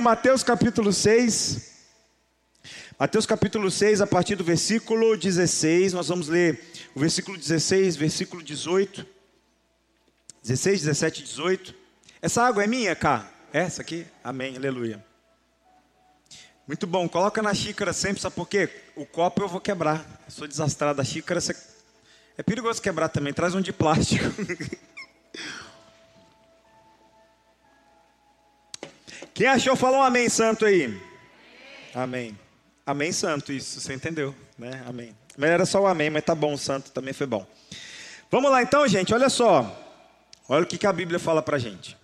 comigo Mateus capítulo 6. Mateus capítulo 6, a partir do versículo 16, nós vamos ler o versículo 16, versículo 18. 16, 17, 18. Essa água é minha, cá? Essa aqui? Amém, aleluia. Muito bom, coloca na xícara sempre, sabe por quê? O copo eu vou quebrar. Eu sou desastrado, a xícara você... é perigoso quebrar também, traz um de plástico. Quem achou, fala um amém santo aí. Amém. Amém santo, isso, você entendeu, né? Amém. Mas era só o amém, mas tá bom, santo também foi bom. Vamos lá então, gente, olha só. Olha o que, que a Bíblia fala pra gente.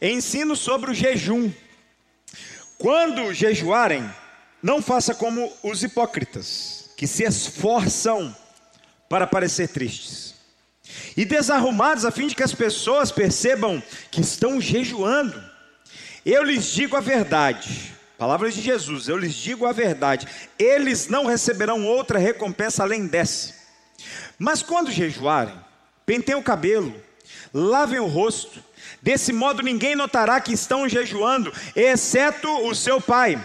Ensino sobre o jejum. Quando jejuarem, não faça como os hipócritas, que se esforçam para parecer tristes, e desarrumados a fim de que as pessoas percebam que estão jejuando. Eu lhes digo a verdade, palavras de Jesus, eu lhes digo a verdade, eles não receberão outra recompensa além dessa. Mas quando jejuarem, pentem o cabelo, lavem o rosto, Desse modo ninguém notará que estão jejuando, exceto o seu pai,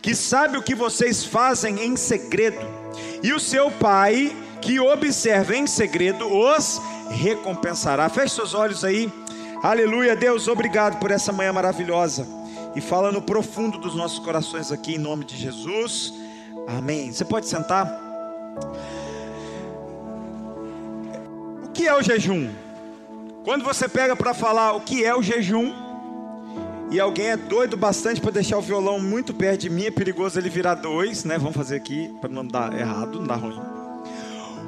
que sabe o que vocês fazem em segredo. E o seu pai, que observa em segredo, os recompensará. Feche seus olhos aí. Aleluia, Deus, obrigado por essa manhã maravilhosa. E fala no profundo dos nossos corações aqui, em nome de Jesus. Amém. Você pode sentar? O que é o jejum? Quando você pega para falar o que é o jejum, e alguém é doido bastante para deixar o violão muito perto de mim, é perigoso ele virar dois, né? Vamos fazer aqui para não dar errado, não dar ruim.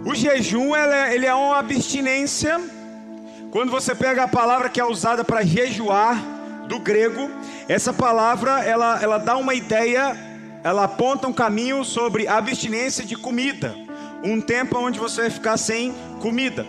O jejum é, ele é uma abstinência. Quando você pega a palavra que é usada para jejuar do grego, essa palavra ela, ela dá uma ideia, ela aponta um caminho sobre abstinência de comida, um tempo onde você vai ficar sem comida.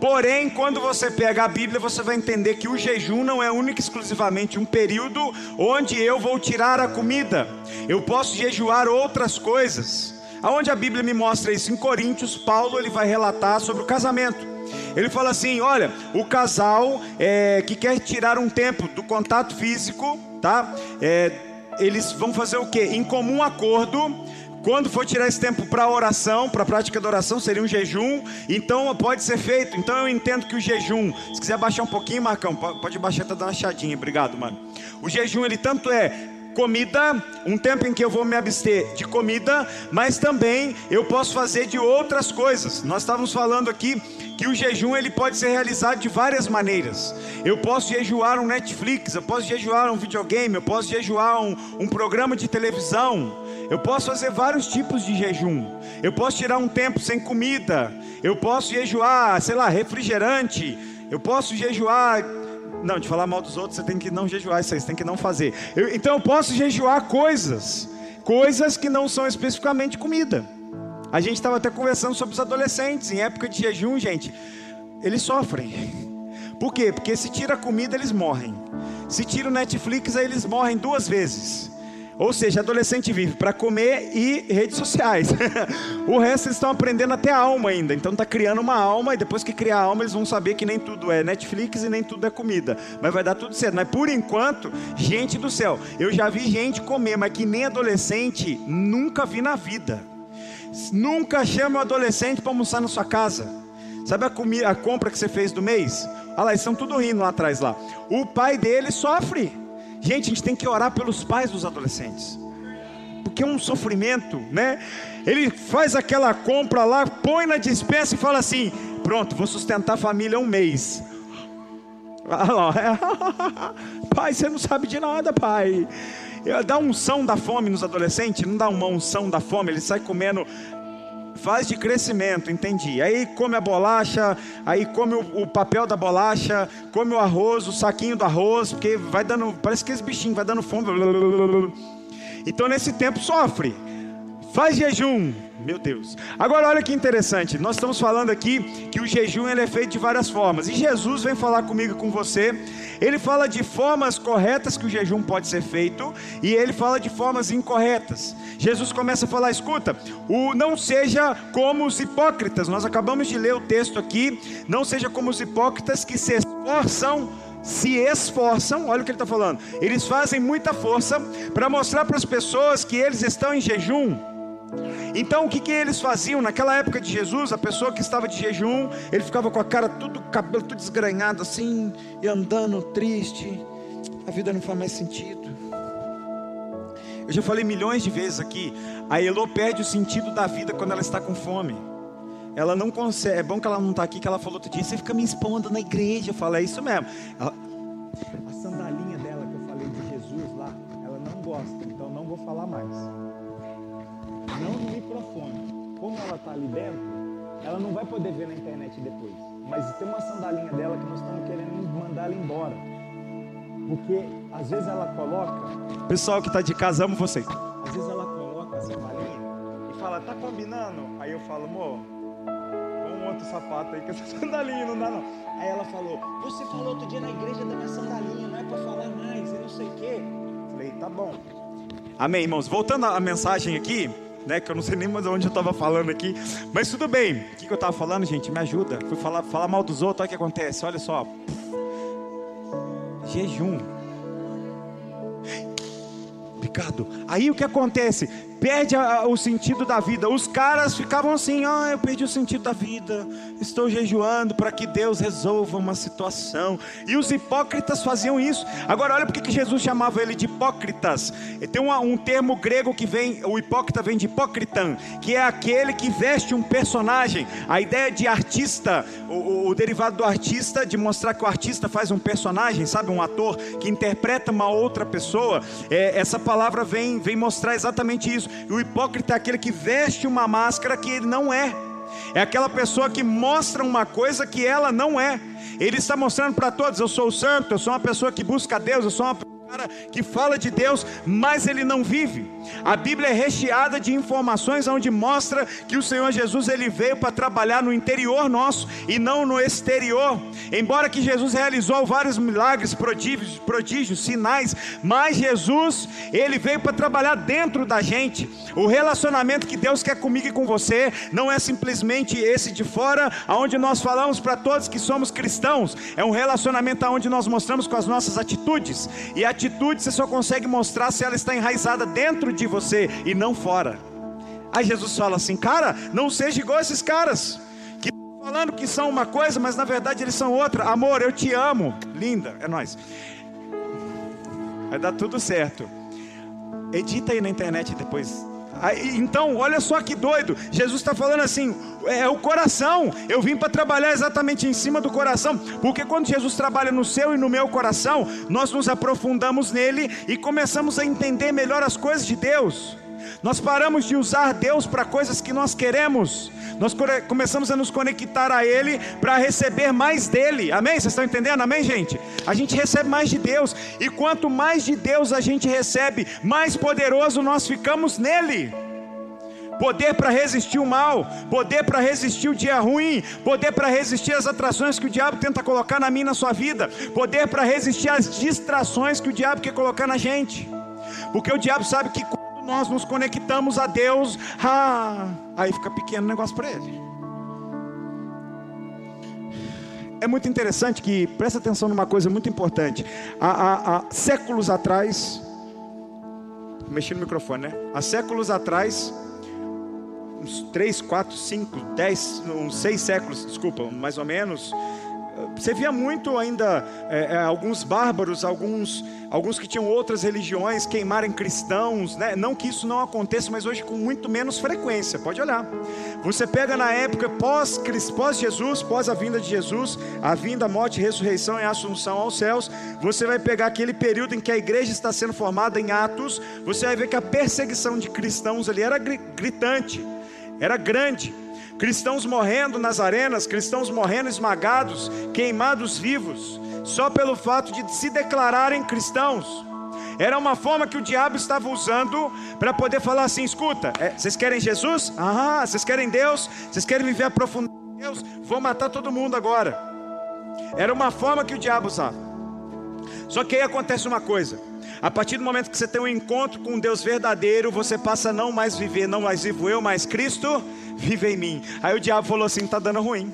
Porém, quando você pega a Bíblia, você vai entender que o jejum não é único exclusivamente um período onde eu vou tirar a comida. Eu posso jejuar outras coisas. Aonde a Bíblia me mostra isso? Em Coríntios, Paulo ele vai relatar sobre o casamento. Ele fala assim: olha, o casal é, que quer tirar um tempo do contato físico, tá? É, eles vão fazer o que? Em comum acordo, quando for tirar esse tempo para oração, para prática da oração, seria um jejum, então pode ser feito. Então eu entendo que o jejum, se quiser baixar um pouquinho, Marcão, pode baixar, tá dando uma chadinha, obrigado, mano. O jejum, ele tanto é comida, um tempo em que eu vou me abster de comida, mas também eu posso fazer de outras coisas. Nós estávamos falando aqui que o jejum ele pode ser realizado de várias maneiras. Eu posso jejuar um Netflix, eu posso jejuar um videogame, eu posso jejuar um, um programa de televisão. Eu posso fazer vários tipos de jejum. Eu posso tirar um tempo sem comida. Eu posso jejuar, sei lá, refrigerante. Eu posso jejuar. Não, de falar mal dos outros, você tem que não jejuar isso aí, você tem que não fazer. Eu, então eu posso jejuar coisas, coisas que não são especificamente comida. A gente estava até conversando sobre os adolescentes em época de jejum, gente. Eles sofrem. Por quê? Porque se tira comida, eles morrem. Se tira o Netflix, aí eles morrem duas vezes. Ou seja, adolescente vive para comer e redes sociais. o resto eles estão aprendendo até a alma ainda. Então está criando uma alma e depois que criar a alma eles vão saber que nem tudo é Netflix e nem tudo é comida. Mas vai dar tudo certo. Mas por enquanto, gente do céu, eu já vi gente comer, mas que nem adolescente nunca vi na vida. Nunca chama o adolescente para almoçar na sua casa. Sabe a, a compra que você fez do mês? Olha lá, eles estão tudo rindo lá atrás lá. O pai dele sofre. Gente, a gente tem que orar pelos pais dos adolescentes. Porque é um sofrimento, né? Ele faz aquela compra lá, põe na dispensa e fala assim: pronto, vou sustentar a família um mês. pai, você não sabe de nada, pai. Dá unção da fome nos adolescentes, não dá uma unção da fome, ele sai comendo faz de crescimento, entendi. Aí come a bolacha, aí come o, o, papel da bolacha, come o arroz, o saquinho do arroz, porque vai dando, parece que esse bichinho vai dando fome. Então nesse tempo sofre. Faz jejum, meu Deus. Agora olha que interessante. Nós estamos falando aqui que o jejum ele é feito de várias formas. E Jesus vem falar comigo com você. Ele fala de formas corretas que o jejum pode ser feito e ele fala de formas incorretas. Jesus começa a falar, escuta, o não seja como os hipócritas. Nós acabamos de ler o texto aqui, não seja como os hipócritas que se esforçam se esforçam, olha o que ele está falando, eles fazem muita força para mostrar para as pessoas que eles estão em jejum. Então o que, que eles faziam? Naquela época de Jesus, a pessoa que estava de jejum, ele ficava com a cara tudo, cabelo tudo desgranhado assim, e andando triste. A vida não faz mais sentido. Eu já falei milhões de vezes aqui, a Elô perde o sentido da vida quando ela está com fome. Ela não consegue, é bom que ela não está aqui, que ela falou outro dia, você fica me expondo na igreja. Eu falo, é isso mesmo. Ela, a sandalinha dela que eu falei de Jesus lá, ela não gosta, então não vou falar mais. Não no microfone. Como ela está ali dentro, ela não vai poder ver na internet depois. Mas tem uma sandalinha dela que nós estamos querendo mandar ela embora. Porque às vezes ela coloca. Pessoal que está de casa, amo vocês. Às vezes ela coloca a sandalinha e fala, tá combinando? Aí eu falo, amor, um outro sapato aí, que essa sandalinha não dá não. Aí ela falou, você falou outro dia na igreja da minha sandalinha, não é para falar mais, e não sei o quê. Falei, tá bom. Amém, irmãos. Voltando à mensagem aqui, né? Que eu não sei nem mais onde eu estava falando aqui. Mas tudo bem. O que, que eu estava falando, gente? Me ajuda. Fui falar, falar mal dos outros, olha o que acontece. Olha só. Jejum. Ricardo, aí o que acontece? Perde a, o sentido da vida. Os caras ficavam assim: ah, eu perdi o sentido da vida, estou jejuando para que Deus resolva uma situação. E os hipócritas faziam isso. Agora, olha porque que Jesus chamava ele de hipócritas. Tem um, um termo grego que vem, o hipócrita vem de hipócritan, que é aquele que veste um personagem. A ideia de artista, o, o, derivado do artista, de mostrar que o artista faz um personagem, sabe, um ator que interpreta uma outra pessoa. É, essa palavra vem, vem mostrar exatamente isso. E o hipócrita é aquele que veste uma máscara que ele não é. É aquela pessoa que mostra uma coisa que ela não é. Ele está mostrando para todos: eu sou o santo, eu sou uma pessoa que busca Deus, eu sou uma cara que fala de Deus, mas ele não vive. A Bíblia é recheada de informações onde mostra que o Senhor Jesus ele veio para trabalhar no interior nosso e não no exterior. Embora que Jesus realizou vários milagres, prodígios, prodígios, sinais, mas Jesus ele veio para trabalhar dentro da gente. O relacionamento que Deus quer comigo e com você não é simplesmente esse de fora, aonde nós falamos para todos que somos cristãos. É um relacionamento aonde nós mostramos com as nossas atitudes. E a atitude você só consegue mostrar se ela está enraizada dentro de você e não fora. Aí Jesus fala assim, cara, não seja igual esses caras falando que são uma coisa, mas na verdade eles são outra. Amor, eu te amo, linda, é nós. Vai dar tudo certo. Edita aí na internet depois. Então, olha só que doido. Jesus está falando assim: é o coração. Eu vim para trabalhar exatamente em cima do coração, porque quando Jesus trabalha no seu e no meu coração, nós nos aprofundamos nele e começamos a entender melhor as coisas de Deus. Nós paramos de usar Deus para coisas que nós queremos. Nós começamos a nos conectar a Ele para receber mais dele. Amém? Vocês estão entendendo? Amém, gente? A gente recebe mais de Deus. E quanto mais de Deus a gente recebe, mais poderoso nós ficamos nele poder para resistir o mal, poder para resistir o dia ruim, poder para resistir as atrações que o diabo tenta colocar na minha na sua vida, poder para resistir às distrações que o diabo quer colocar na gente. Porque o diabo sabe que nós nos conectamos a Deus, ah, aí fica pequeno o negócio para ele. É muito interessante que, presta atenção numa coisa muito importante. Há, há, há séculos atrás, mexi no microfone, né? Há séculos atrás, uns 3, 4, 5, 10, uns 6 séculos, desculpa, mais ou menos, você via muito ainda é, é, alguns bárbaros, alguns, alguns que tinham outras religiões queimarem cristãos, né? não que isso não aconteça, mas hoje com muito menos frequência, pode olhar. Você pega na época pós, pós pós a vinda de Jesus, a vinda, a morte, ressurreição e assunção aos céus, você vai pegar aquele período em que a igreja está sendo formada em Atos, você vai ver que a perseguição de cristãos ali era gritante, era grande cristãos morrendo nas arenas, cristãos morrendo esmagados, queimados vivos, só pelo fato de se declararem cristãos. Era uma forma que o diabo estava usando para poder falar assim: escuta, é, vocês querem Jesus? Ah, vocês querem Deus? Vocês querem viver a profundidade de Deus? Vou matar todo mundo agora. Era uma forma que o diabo usava. Só que aí acontece uma coisa: a partir do momento que você tem um encontro com Deus verdadeiro, você passa a não mais viver, não mais vivo eu, mas Cristo vive em mim. Aí o diabo falou assim: está dando ruim.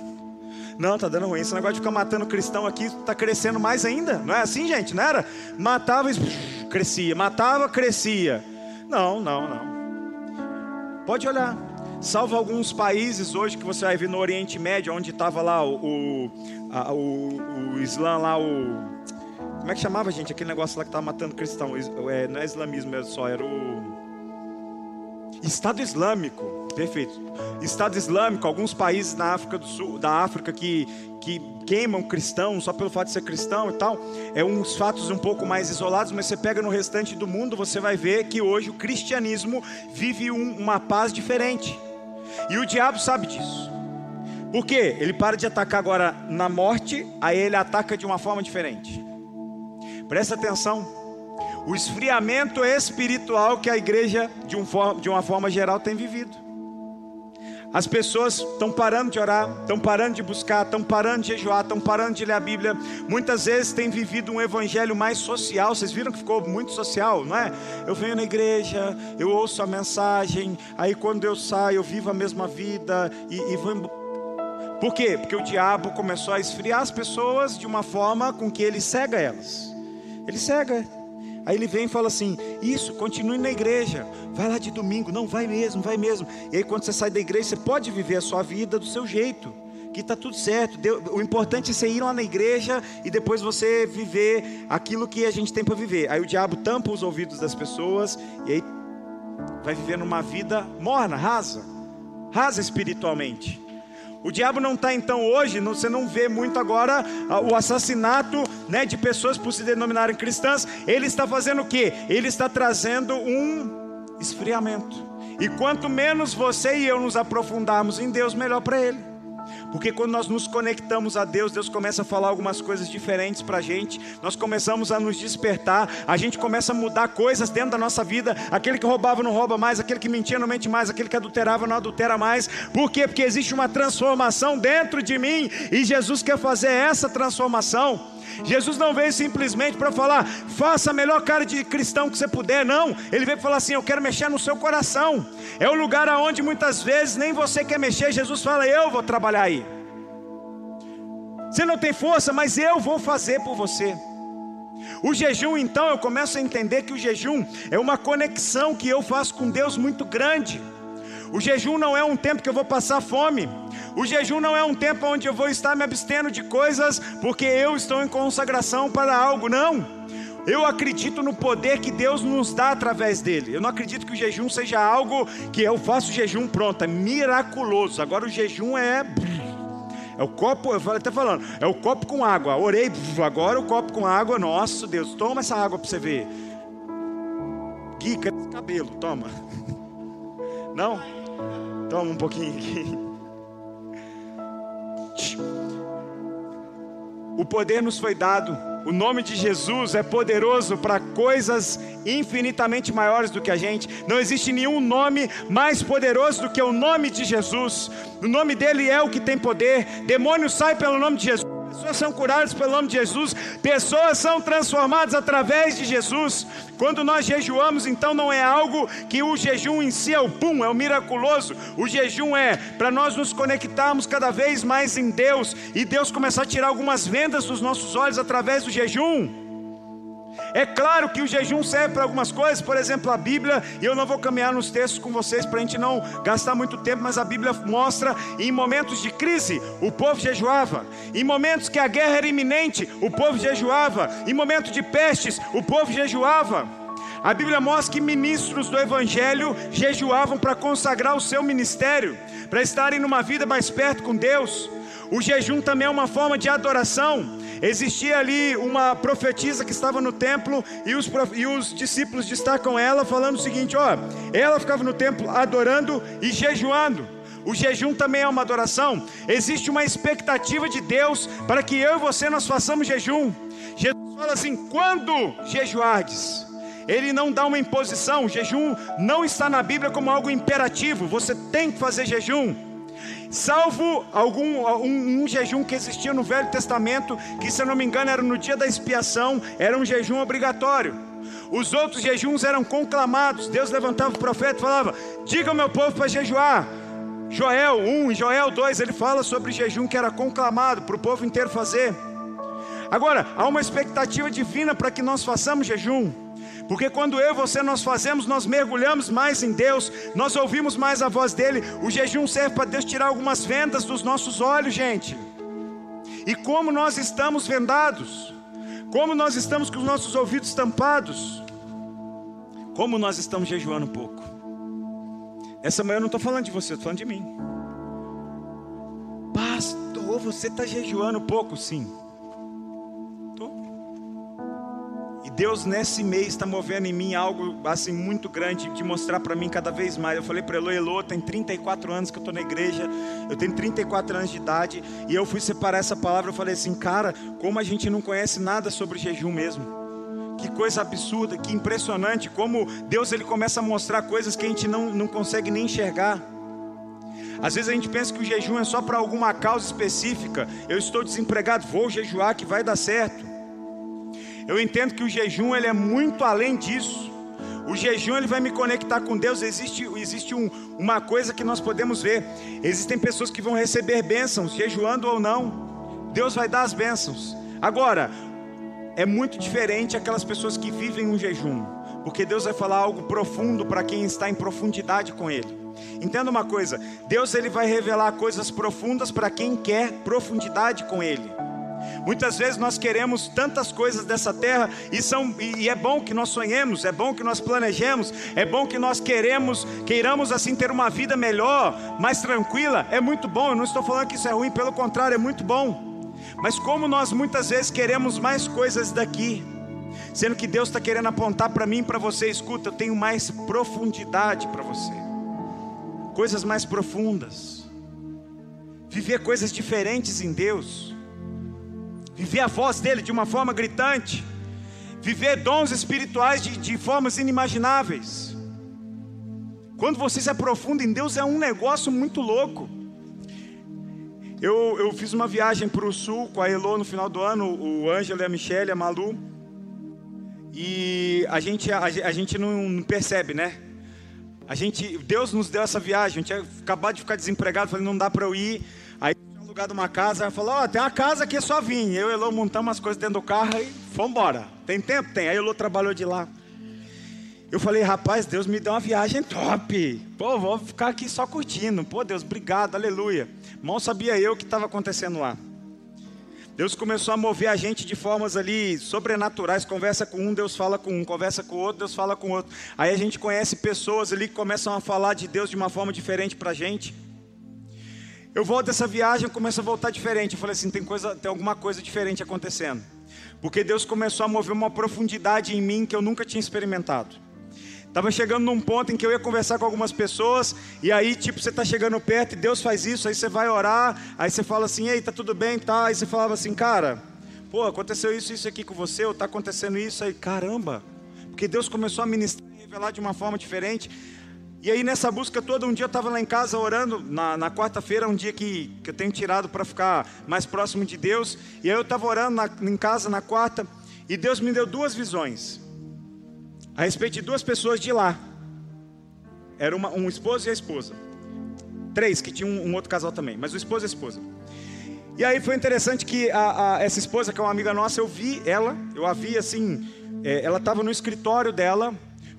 Não, tá dando ruim. Esse negócio de ficar matando cristão aqui tá crescendo mais ainda. Não é assim, gente? Não era? Matava e crescia, matava, crescia. Não, não, não. Pode olhar. Salvo alguns países hoje que você vai ver no Oriente Médio, onde estava lá o, o, a, o, o Islã lá, o. Como é que chamava, gente? Aquele negócio lá que estava matando cristão. É, não é islamismo só, era o. Estado Islâmico, perfeito. Estado Islâmico, alguns países na África do Sul, da África que, que queimam cristãos só pelo fato de ser cristão e tal, é uns fatos um pouco mais isolados, mas você pega no restante do mundo, você vai ver que hoje o cristianismo vive um, uma paz diferente. E o diabo sabe disso. Por quê? Ele para de atacar agora na morte, aí ele ataca de uma forma diferente. Presta atenção o esfriamento espiritual que a igreja, de, um, de uma forma geral, tem vivido. As pessoas estão parando de orar, estão parando de buscar, estão parando de jejuar, estão parando de ler a Bíblia. Muitas vezes têm vivido um evangelho mais social. Vocês viram que ficou muito social, não é? Eu venho na igreja, eu ouço a mensagem, aí quando eu saio, eu vivo a mesma vida e, e vou. Por quê? Porque o diabo começou a esfriar as pessoas de uma forma com que ele cega elas. Ele cega. Aí ele vem e fala assim: Isso, continue na igreja, vai lá de domingo, não, vai mesmo, vai mesmo. E aí quando você sai da igreja, você pode viver a sua vida do seu jeito, que está tudo certo. O importante é você ir lá na igreja e depois você viver aquilo que a gente tem para viver. Aí o diabo tampa os ouvidos das pessoas e aí vai vivendo uma vida morna, rasa, rasa espiritualmente. O diabo não está então hoje, você não vê muito agora ah, o assassinato né, de pessoas por se denominarem cristãs. Ele está fazendo o que? Ele está trazendo um esfriamento. E quanto menos você e eu nos aprofundarmos em Deus, melhor para Ele. Porque quando nós nos conectamos a Deus, Deus começa a falar algumas coisas diferentes para a gente, nós começamos a nos despertar, a gente começa a mudar coisas dentro da nossa vida. Aquele que roubava não rouba mais, aquele que mentia não mente mais, aquele que adulterava não adultera mais. Por quê? Porque existe uma transformação dentro de mim e Jesus quer fazer essa transformação. Jesus não veio simplesmente para falar, faça a melhor cara de cristão que você puder, não. Ele veio falar assim: eu quero mexer no seu coração. É o lugar aonde muitas vezes nem você quer mexer. Jesus fala: eu vou trabalhar aí. Você não tem força, mas eu vou fazer por você. O jejum, então, eu começo a entender que o jejum é uma conexão que eu faço com Deus muito grande. O jejum não é um tempo que eu vou passar fome. O jejum não é um tempo onde eu vou estar me abstendo de coisas porque eu estou em consagração para algo, não. Eu acredito no poder que Deus nos dá através dele. Eu não acredito que o jejum seja algo que eu faço jejum pronto, é miraculoso. Agora o jejum é é o copo, eu até falando, é o copo com água. Orei, agora o copo com água, nossa Deus, toma essa água para você ver. Gui, cadê esse cabelo? Toma. Não? Toma um pouquinho aqui. O poder nos foi dado. O nome de Jesus é poderoso para coisas infinitamente maiores do que a gente. Não existe nenhum nome mais poderoso do que o nome de Jesus. O nome dele é o que tem poder. Demônio sai pelo nome de Jesus pessoas são curadas pelo nome de Jesus, pessoas são transformadas através de Jesus. Quando nós jejuamos, então não é algo que o jejum em si é o pum, é o miraculoso. O jejum é para nós nos conectarmos cada vez mais em Deus e Deus começar a tirar algumas vendas dos nossos olhos através do jejum. É claro que o jejum serve para algumas coisas, por exemplo, a Bíblia, e eu não vou caminhar nos textos com vocês para a gente não gastar muito tempo, mas a Bíblia mostra em momentos de crise o povo jejuava, em momentos que a guerra era iminente, o povo jejuava, em momentos de pestes, o povo jejuava. A Bíblia mostra que ministros do Evangelho jejuavam para consagrar o seu ministério, para estarem numa vida mais perto com Deus. O jejum também é uma forma de adoração. Existia ali uma profetisa que estava no templo e os, e os discípulos destacam ela, falando o seguinte: ó, ela ficava no templo adorando e jejuando. O jejum também é uma adoração. Existe uma expectativa de Deus para que eu e você nós façamos jejum. Jesus fala assim: quando jejuardes? Ele não dá uma imposição. O jejum não está na Bíblia como algo imperativo. Você tem que fazer jejum salvo algum um, um, jejum que existia no Velho Testamento, que se eu não me engano era no dia da expiação, era um jejum obrigatório. Os outros jejuns eram conclamados. Deus levantava o profeta e falava: Diga ao meu povo para jejuar. Joel 1 e Joel 2, ele fala sobre jejum que era conclamado para o povo inteiro fazer. Agora, há uma expectativa divina para que nós façamos jejum. Porque quando eu e você nós fazemos, nós mergulhamos mais em Deus, nós ouvimos mais a voz dele. O jejum serve para Deus tirar algumas vendas dos nossos olhos, gente. E como nós estamos vendados, como nós estamos com os nossos ouvidos tampados, como nós estamos jejuando um pouco. Essa manhã eu não estou falando de você, estou falando de mim. Pastor, você está jejuando um pouco, sim. Deus nesse mês está movendo em mim algo assim muito grande de mostrar para mim cada vez mais. Eu falei para Elo, Elo, tem 34 anos que eu estou na igreja, eu tenho 34 anos de idade e eu fui separar essa palavra. Eu falei assim, cara, como a gente não conhece nada sobre jejum mesmo. Que coisa absurda, que impressionante, como Deus ele começa a mostrar coisas que a gente não, não consegue nem enxergar. Às vezes a gente pensa que o jejum é só para alguma causa específica. Eu estou desempregado, vou jejuar que vai dar certo. Eu entendo que o jejum ele é muito além disso. O jejum ele vai me conectar com Deus. Existe, existe um, uma coisa que nós podemos ver. Existem pessoas que vão receber bênçãos, jejuando ou não. Deus vai dar as bênçãos. Agora, é muito diferente aquelas pessoas que vivem um jejum, porque Deus vai falar algo profundo para quem está em profundidade com Ele. Entenda uma coisa: Deus ele vai revelar coisas profundas para quem quer profundidade com Ele. Muitas vezes nós queremos tantas coisas dessa terra e, são, e é bom que nós sonhemos, é bom que nós planejemos, é bom que nós queremos, queiramos assim ter uma vida melhor, mais tranquila. É muito bom, eu não estou falando que isso é ruim, pelo contrário, é muito bom. Mas como nós muitas vezes queremos mais coisas daqui, sendo que Deus está querendo apontar para mim para você, escuta, eu tenho mais profundidade para você, coisas mais profundas, viver coisas diferentes em Deus viver a voz dele de uma forma gritante, viver dons espirituais de, de formas inimagináveis. Quando você se aprofunda em Deus, é um negócio muito louco. Eu, eu fiz uma viagem para o sul com a Elo no final do ano, o Ângelo, a Michelle, a Malu. E a gente, a, a gente não percebe, né? A gente, Deus nos deu essa viagem. A gente tinha acabado de ficar desempregado, falei, não dá para eu ir. Aí alugado uma casa, falou, ó, oh, tem uma casa aqui, é só vim. Eu e Elô montamos as coisas dentro do carro e fomos embora. Tem tempo? Tem. Aí Elô trabalhou de lá. Eu falei, rapaz, Deus me deu uma viagem top. Pô, vou ficar aqui só curtindo. Pô, Deus, obrigado, aleluia. Mal sabia eu o que estava acontecendo lá. Deus começou a mover a gente de formas ali sobrenaturais. Conversa com um, Deus fala com um. Conversa com outro, Deus fala com outro. Aí a gente conhece pessoas ali que começam a falar de Deus de uma forma diferente para a gente. Eu volto dessa viagem começo a voltar diferente. Eu falei assim, tem, coisa, tem alguma coisa diferente acontecendo. Porque Deus começou a mover uma profundidade em mim que eu nunca tinha experimentado. Estava chegando num ponto em que eu ia conversar com algumas pessoas, e aí, tipo, você está chegando perto e Deus faz isso, aí você vai orar, aí você fala assim, ei, tá tudo bem, tá? Aí você falava assim, cara, pô, aconteceu isso, isso aqui com você, ou tá acontecendo isso aí, caramba, porque Deus começou a ministrar e revelar de uma forma diferente. E aí nessa busca toda, um dia eu estava lá em casa orando, na, na quarta-feira, um dia que, que eu tenho tirado para ficar mais próximo de Deus. E aí eu estava orando na, em casa na quarta, e Deus me deu duas visões. A respeito de duas pessoas de lá. Era uma, um esposo e a esposa. Três, que tinha um, um outro casal também, mas o esposo e a esposa. E aí foi interessante que a, a, essa esposa, que é uma amiga nossa, eu vi ela, eu a vi assim, é, ela estava no escritório dela,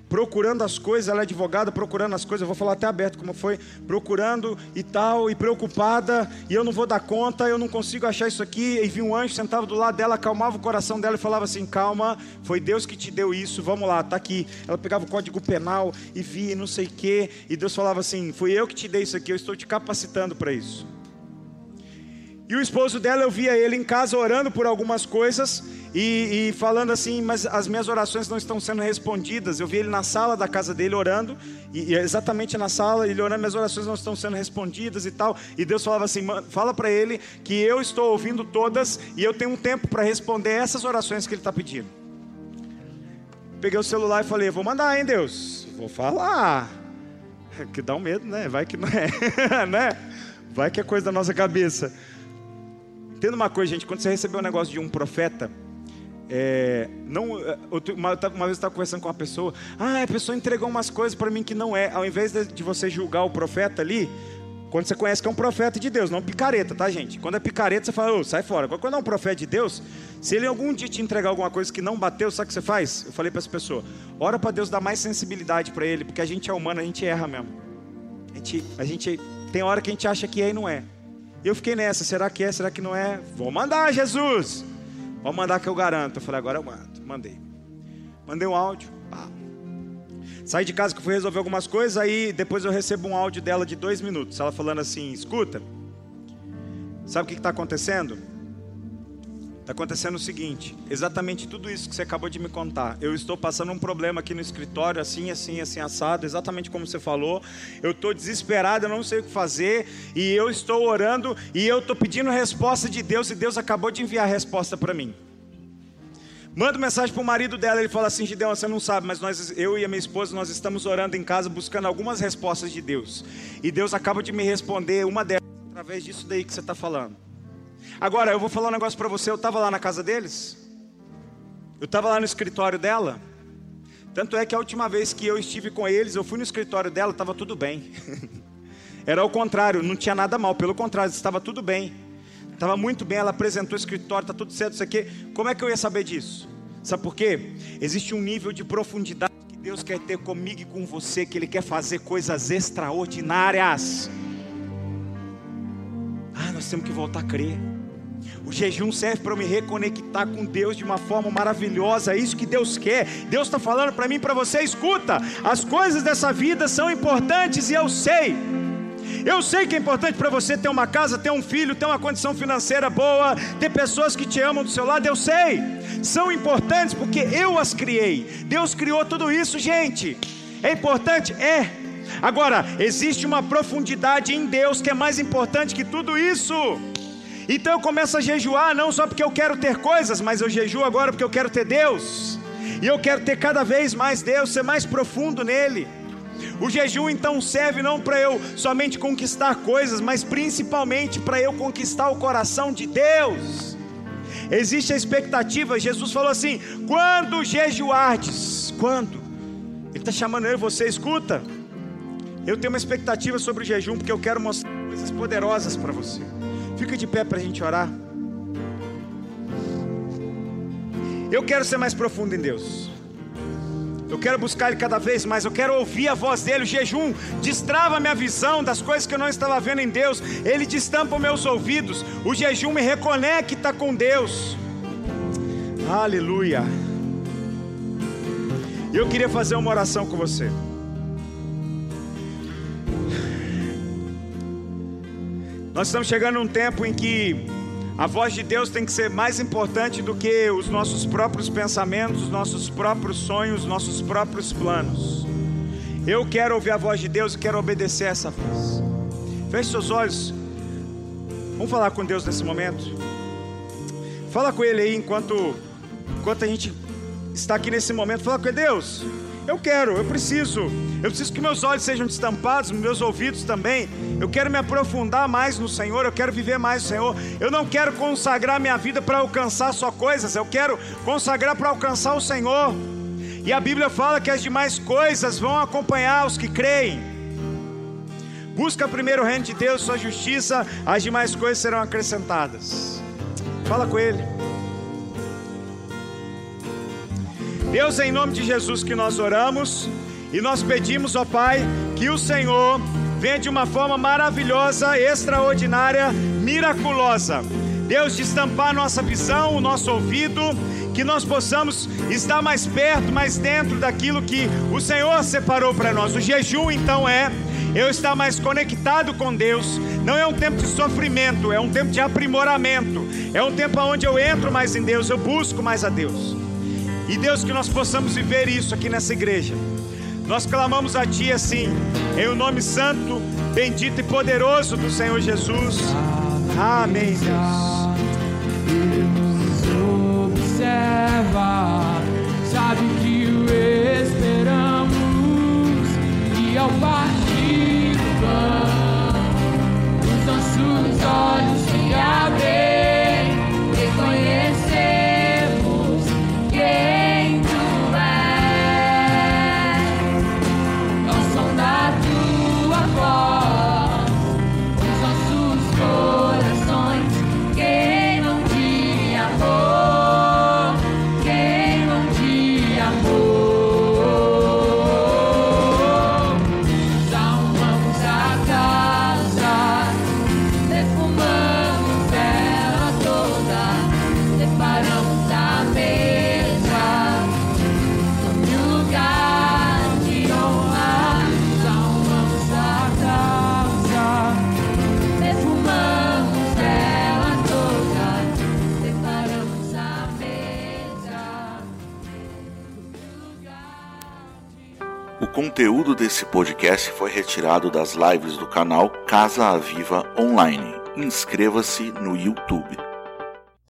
procurando as coisas, ela é advogada procurando as coisas, eu vou falar até aberto como foi, procurando e tal, e preocupada, e eu não vou dar conta, eu não consigo achar isso aqui, e vi um anjo sentado do lado dela, acalmava o coração dela e falava assim, calma, foi Deus que te deu isso, vamos lá, tá aqui, ela pegava o código penal e via não sei o que, e Deus falava assim, foi eu que te dei isso aqui, eu estou te capacitando para isso, e o esposo dela, eu via ele em casa orando por algumas coisas e, e, falando assim, mas as minhas orações não estão sendo respondidas. Eu vi ele na sala da casa dele orando, e, e exatamente na sala, ele orando, minhas orações não estão sendo respondidas e tal. E Deus falava assim: fala para ele que eu estou ouvindo todas e eu tenho um tempo para responder essas orações que ele está pedindo. Peguei o celular e falei: vou mandar, hein, Deus? Vou falar. Que dá um medo, né? Vai que não é, né? Vai que é coisa da nossa cabeça. Entenda uma coisa, gente, quando você recebeu um negócio de um profeta, é, não, é, uma, uma vez eu estava conversando com uma pessoa, ah, a pessoa entregou umas coisas para mim que não é. Ao invés de, de você julgar o profeta ali, Quando você conhece que é um profeta de Deus, não picareta, tá, gente? Quando é picareta, você fala, ô, sai fora. Quando é um profeta de Deus, se ele algum dia te entregar alguma coisa que não bateu, sabe o que você faz? Eu falei para essa pessoa: ora para Deus dar mais sensibilidade para ele, porque a gente é humano, a gente erra mesmo. A gente, a gente tem hora que a gente acha que é e não é. Eu fiquei nessa: será que é, será que não é? Vou mandar, Jesus. Vou mandar que eu garanto. Eu falei: agora eu mando. Mandei. Mandei um áudio. Pá. Saí de casa que fui resolver algumas coisas, aí depois eu recebo um áudio dela de dois minutos. Ela falando assim: escuta, sabe o que está acontecendo? Está acontecendo o seguinte, exatamente tudo isso que você acabou de me contar. Eu estou passando um problema aqui no escritório, assim, assim, assim, assado, exatamente como você falou. Eu estou desesperado, eu não sei o que fazer, e eu estou orando, e eu estou pedindo resposta de Deus, e Deus acabou de enviar a resposta para mim. Manda mensagem para o marido dela, ele fala assim, Gideon, você não sabe, mas nós, eu e a minha esposa, nós estamos orando em casa, buscando algumas respostas de Deus. E Deus acaba de me responder uma delas, através disso daí que você está falando. Agora, eu vou falar um negócio para você, eu estava lá na casa deles, eu estava lá no escritório dela, tanto é que a última vez que eu estive com eles, eu fui no escritório dela, estava tudo bem. Era o contrário, não tinha nada mal, pelo contrário, estava tudo bem. Estava muito bem, ela apresentou o escritório, está tudo certo, isso aqui. Como é que eu ia saber disso? Sabe por quê? Existe um nível de profundidade que Deus quer ter comigo e com você, que Ele quer fazer coisas extraordinárias. Nós temos que voltar a crer. O jejum serve para eu me reconectar com Deus de uma forma maravilhosa. É isso que Deus quer. Deus está falando para mim, para você. Escuta, as coisas dessa vida são importantes e eu sei. Eu sei que é importante para você ter uma casa, ter um filho, ter uma condição financeira boa, ter pessoas que te amam do seu lado, eu sei. São importantes porque eu as criei. Deus criou tudo isso, gente. É importante? É. Agora, existe uma profundidade em Deus que é mais importante que tudo isso. Então eu começo a jejuar não só porque eu quero ter coisas, mas eu jejuo agora porque eu quero ter Deus. E eu quero ter cada vez mais Deus, ser mais profundo nele. O jejum então serve não para eu somente conquistar coisas, mas principalmente para eu conquistar o coração de Deus. Existe a expectativa, Jesus falou assim: quando jejuardes, quando? Ele está chamando eu e você, escuta. Eu tenho uma expectativa sobre o jejum, porque eu quero mostrar coisas poderosas para você. Fica de pé para a gente orar. Eu quero ser mais profundo em Deus. Eu quero buscar Ele cada vez mais. Eu quero ouvir a voz dele. O jejum destrava minha visão das coisas que eu não estava vendo em Deus. Ele destampa meus ouvidos. O jejum me reconecta com Deus. Aleluia. Eu queria fazer uma oração com você. Nós estamos chegando num tempo em que a voz de Deus tem que ser mais importante do que os nossos próprios pensamentos, os nossos próprios sonhos, os nossos próprios planos. Eu quero ouvir a voz de Deus e quero obedecer essa voz. Feche seus olhos. Vamos falar com Deus nesse momento. Fala com Ele aí enquanto, enquanto a gente está aqui nesse momento. Fala com Ele, Deus. Eu quero, eu preciso. Eu preciso que meus olhos sejam destampados, meus ouvidos também. Eu quero me aprofundar mais no Senhor, eu quero viver mais no Senhor. Eu não quero consagrar minha vida para alcançar só coisas, eu quero consagrar para alcançar o Senhor. E a Bíblia fala que as demais coisas vão acompanhar os que creem. Busca primeiro o reino de Deus, sua justiça, as demais coisas serão acrescentadas. Fala com Ele. Deus, em nome de Jesus que nós oramos e nós pedimos, ó Pai, que o Senhor venha de uma forma maravilhosa, extraordinária, miraculosa. Deus, destampar nossa visão, o nosso ouvido, que nós possamos estar mais perto, mais dentro daquilo que o Senhor separou para nós. O jejum, então, é eu estar mais conectado com Deus. Não é um tempo de sofrimento, é um tempo de aprimoramento. É um tempo onde eu entro mais em Deus, eu busco mais a Deus. E Deus, que nós possamos viver isso aqui nessa igreja. Nós clamamos a Ti assim, em o nome santo, bendito e poderoso do Senhor Jesus. Amém, Deus. observa, sabe que o esperamos e ao partir do pão, os nossos olhos se abrem, desse podcast foi retirado das lives do canal Casa Aviva Online. Inscreva-se no YouTube.